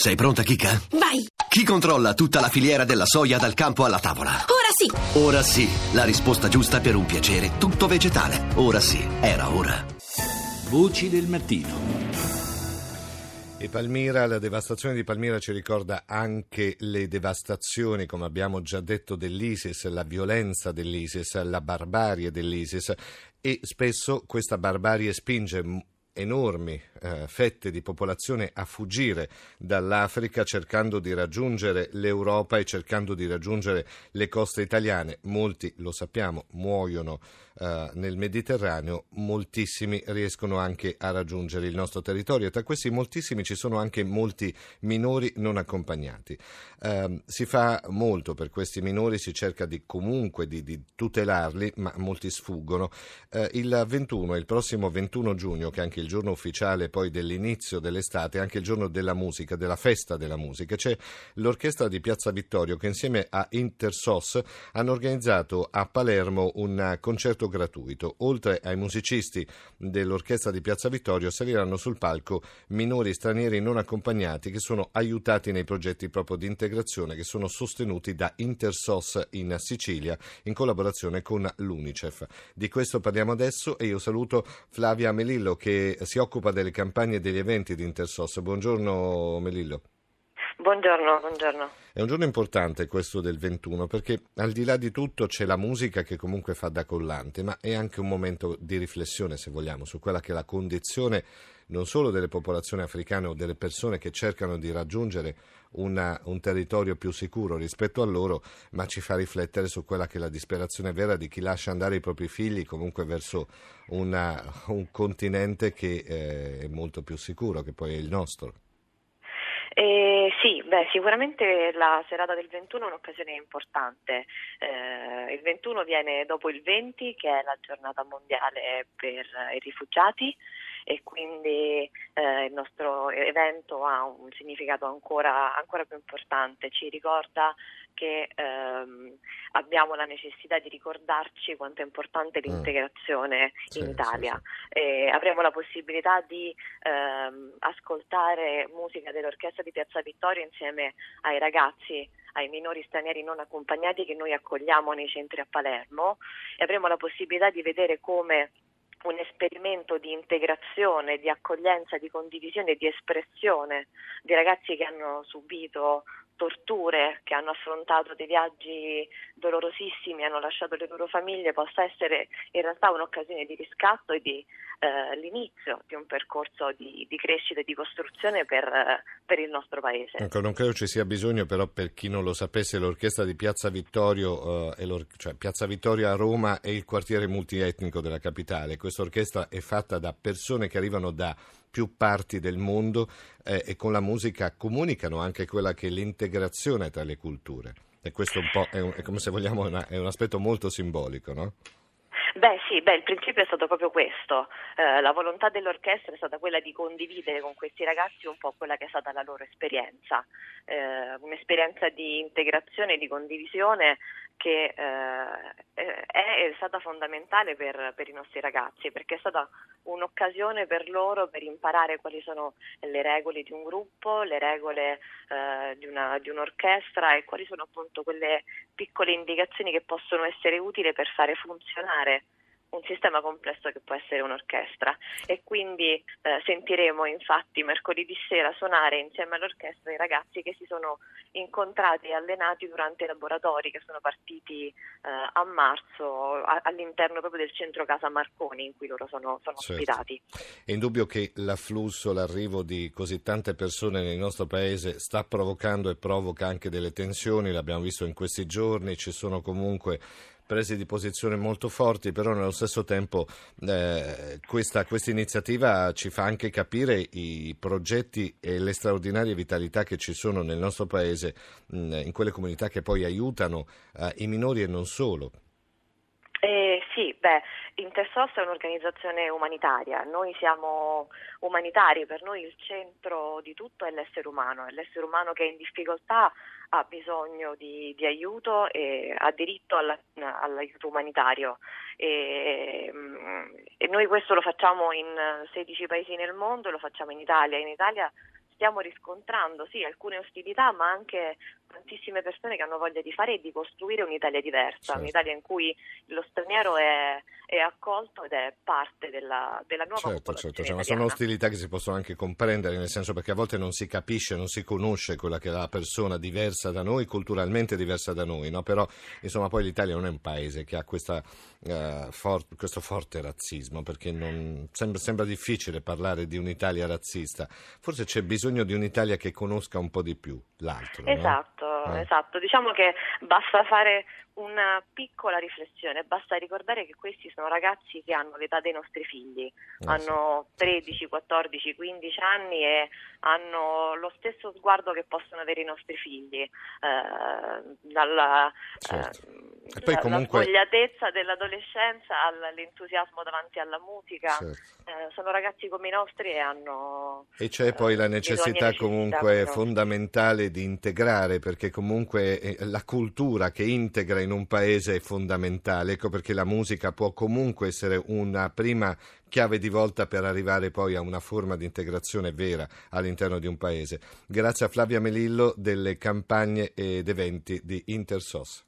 Sei pronta, Kika? Vai! Chi controlla tutta la filiera della soia dal campo alla tavola? Ora sì! Ora sì, la risposta giusta per un piacere tutto vegetale. Ora sì, era ora. Voci del mattino. E Palmira, la devastazione di Palmira ci ricorda anche le devastazioni, come abbiamo già detto, dell'ISIS, la violenza dell'ISIS, la barbarie dell'ISIS e spesso questa barbarie spinge enormi eh, fette di popolazione a fuggire dall'Africa cercando di raggiungere l'Europa e cercando di raggiungere le coste italiane. Molti, lo sappiamo, muoiono eh, nel Mediterraneo, moltissimi riescono anche a raggiungere il nostro territorio. Tra questi moltissimi ci sono anche molti minori non accompagnati. Eh, si fa molto per questi minori, si cerca di, comunque di, di tutelarli, ma molti sfuggono. Eh, il 21, il prossimo 21 giugno, che anche il giorno ufficiale poi dell'inizio dell'estate, anche il giorno della musica, della festa della musica. C'è l'orchestra di Piazza Vittorio che insieme a Intersos hanno organizzato a Palermo un concerto gratuito. Oltre ai musicisti dell'orchestra di Piazza Vittorio saliranno sul palco minori stranieri non accompagnati che sono aiutati nei progetti proprio di integrazione che sono sostenuti da Intersos in Sicilia in collaborazione con l'UNICEF. Di questo parliamo adesso e io saluto Flavia Melillo che si occupa delle campagne e degli eventi di Intersos. Buongiorno Melillo. Buongiorno, buongiorno. È un giorno importante questo del 21 perché al di là di tutto c'è la musica che comunque fa da collante, ma è anche un momento di riflessione, se vogliamo, su quella che è la condizione non solo delle popolazioni africane o delle persone che cercano di raggiungere una, un territorio più sicuro rispetto a loro, ma ci fa riflettere su quella che è la disperazione vera di chi lascia andare i propri figli comunque verso una, un continente che eh, è molto più sicuro, che poi è il nostro. Eh, sì, beh, sicuramente la serata del 21 è un'occasione importante. Eh, il 21 viene dopo il 20, che è la giornata mondiale per i rifugiati e quindi eh, il nostro evento ha un significato ancora, ancora più importante, ci ricorda che ehm, abbiamo la necessità di ricordarci quanto è importante mm. l'integrazione mm. in sì, Italia. Sì, sì. avremo la possibilità di ehm, ascoltare musica dell'orchestra di Piazza Vittorio insieme ai ragazzi ai minori stranieri non accompagnati che noi accogliamo nei centri a Palermo e avremo la possibilità di vedere come un esperimento di integrazione, di accoglienza, di condivisione di espressione di ragazzi che hanno subito torture, che hanno affrontato dei viaggi dolorosissimi, hanno lasciato le loro famiglie, possa essere in realtà un'occasione di riscatto e di eh, l'inizio di un percorso di, di, crescita e di costruzione per, per il nostro paese. Ecco, non credo ci sia bisogno, però per chi non lo sapesse, l'orchestra di Piazza Vittorio, eh, cioè Piazza Vittorio a Roma è il quartiere multietnico della capitale. Questa orchestra è fatta da persone che arrivano da più parti del mondo eh, e con la musica comunicano anche quella che è l'integrazione tra le culture. E questo un è, un, è come se vogliamo una, è un aspetto molto simbolico, no? Beh sì, beh, il principio è stato proprio questo, eh, la volontà dell'orchestra è stata quella di condividere con questi ragazzi un po' quella che è stata la loro esperienza, eh, un'esperienza di integrazione di condivisione che eh, è stata fondamentale per, per, i nostri ragazzi perché è stata un'occasione per loro per imparare quali sono le regole di un gruppo, le regole eh, di, una, di, un'orchestra e quali sono appunto quelle piccole indicazioni che possono essere utili per fare funzionare un sistema complesso che può essere un'orchestra e quindi eh, sentiremo infatti mercoledì sera suonare insieme all'orchestra i ragazzi che si sono incontrati e allenati durante i laboratori che sono partiti eh, a marzo a, all'interno proprio del centro Casa Marconi in cui loro sono, sono certo. ospitati. È indubbio che l'afflusso, l'arrivo di così tante persone nel nostro paese sta provocando e provoca anche delle tensioni, l'abbiamo visto in questi giorni, ci sono comunque prese di posizione molto forti, però nello stesso tempo eh, questa, questa, iniziativa ci fa anche capire i progetti e le straordinarie vitalità che ci sono nel nostro paese, mh, in quelle comunità che poi aiutano eh, i minori e non solo. Eh, sì, beh, Intersos è un'organizzazione umanitaria, noi siamo umanitari, per noi il centro di tutto è l'essere umano, è l'essere umano che è in difficoltà ha bisogno di, di aiuto e ha diritto alla, all'aiuto umanitario. E, e, noi questo lo facciamo in 16 paesi nel mondo, lo facciamo in Italia. In Italia stiamo riscontrando sì alcune ostilità ma anche tantissime persone che hanno voglia di fare e di costruire un'Italia diversa, certo. un'Italia in cui lo straniero è, è accolto ed è parte della, della nuova certo, certo, cioè, ma sono ostilità che si possono anche comprendere, nel senso perché a volte non si capisce, non si conosce quella che è la persona diversa da noi, culturalmente diversa da noi, no? però insomma poi l'Italia non è un paese che ha questa, uh, for- questo forte razzismo, perché non, sembra, sembra difficile parlare di un'Italia razzista, forse c'è bisogno di un'Italia che conosca un po' di più l'altro. Esatto. No? eh. esatto. Diciamo che basta fare una piccola riflessione, basta ricordare che questi sono ragazzi che hanno l'età dei nostri figli, eh, hanno 13, 14, 15 anni e hanno lo stesso sguardo che possono avere i nostri figli, eh, dalla certo. eh, poi la, comunque... la svogliatezza dell'adolescenza all'entusiasmo davanti alla musica, certo. eh, sono ragazzi come i nostri e hanno... E c'è poi la eh, necessità comunque fondamentale di integrare, perché comunque eh, la cultura che integra in un paese è fondamentale, ecco perché la musica può comunque essere una prima chiave di volta per arrivare poi a una forma di integrazione vera all'interno di un paese. Grazie a Flavia Melillo delle campagne ed eventi di Intersos.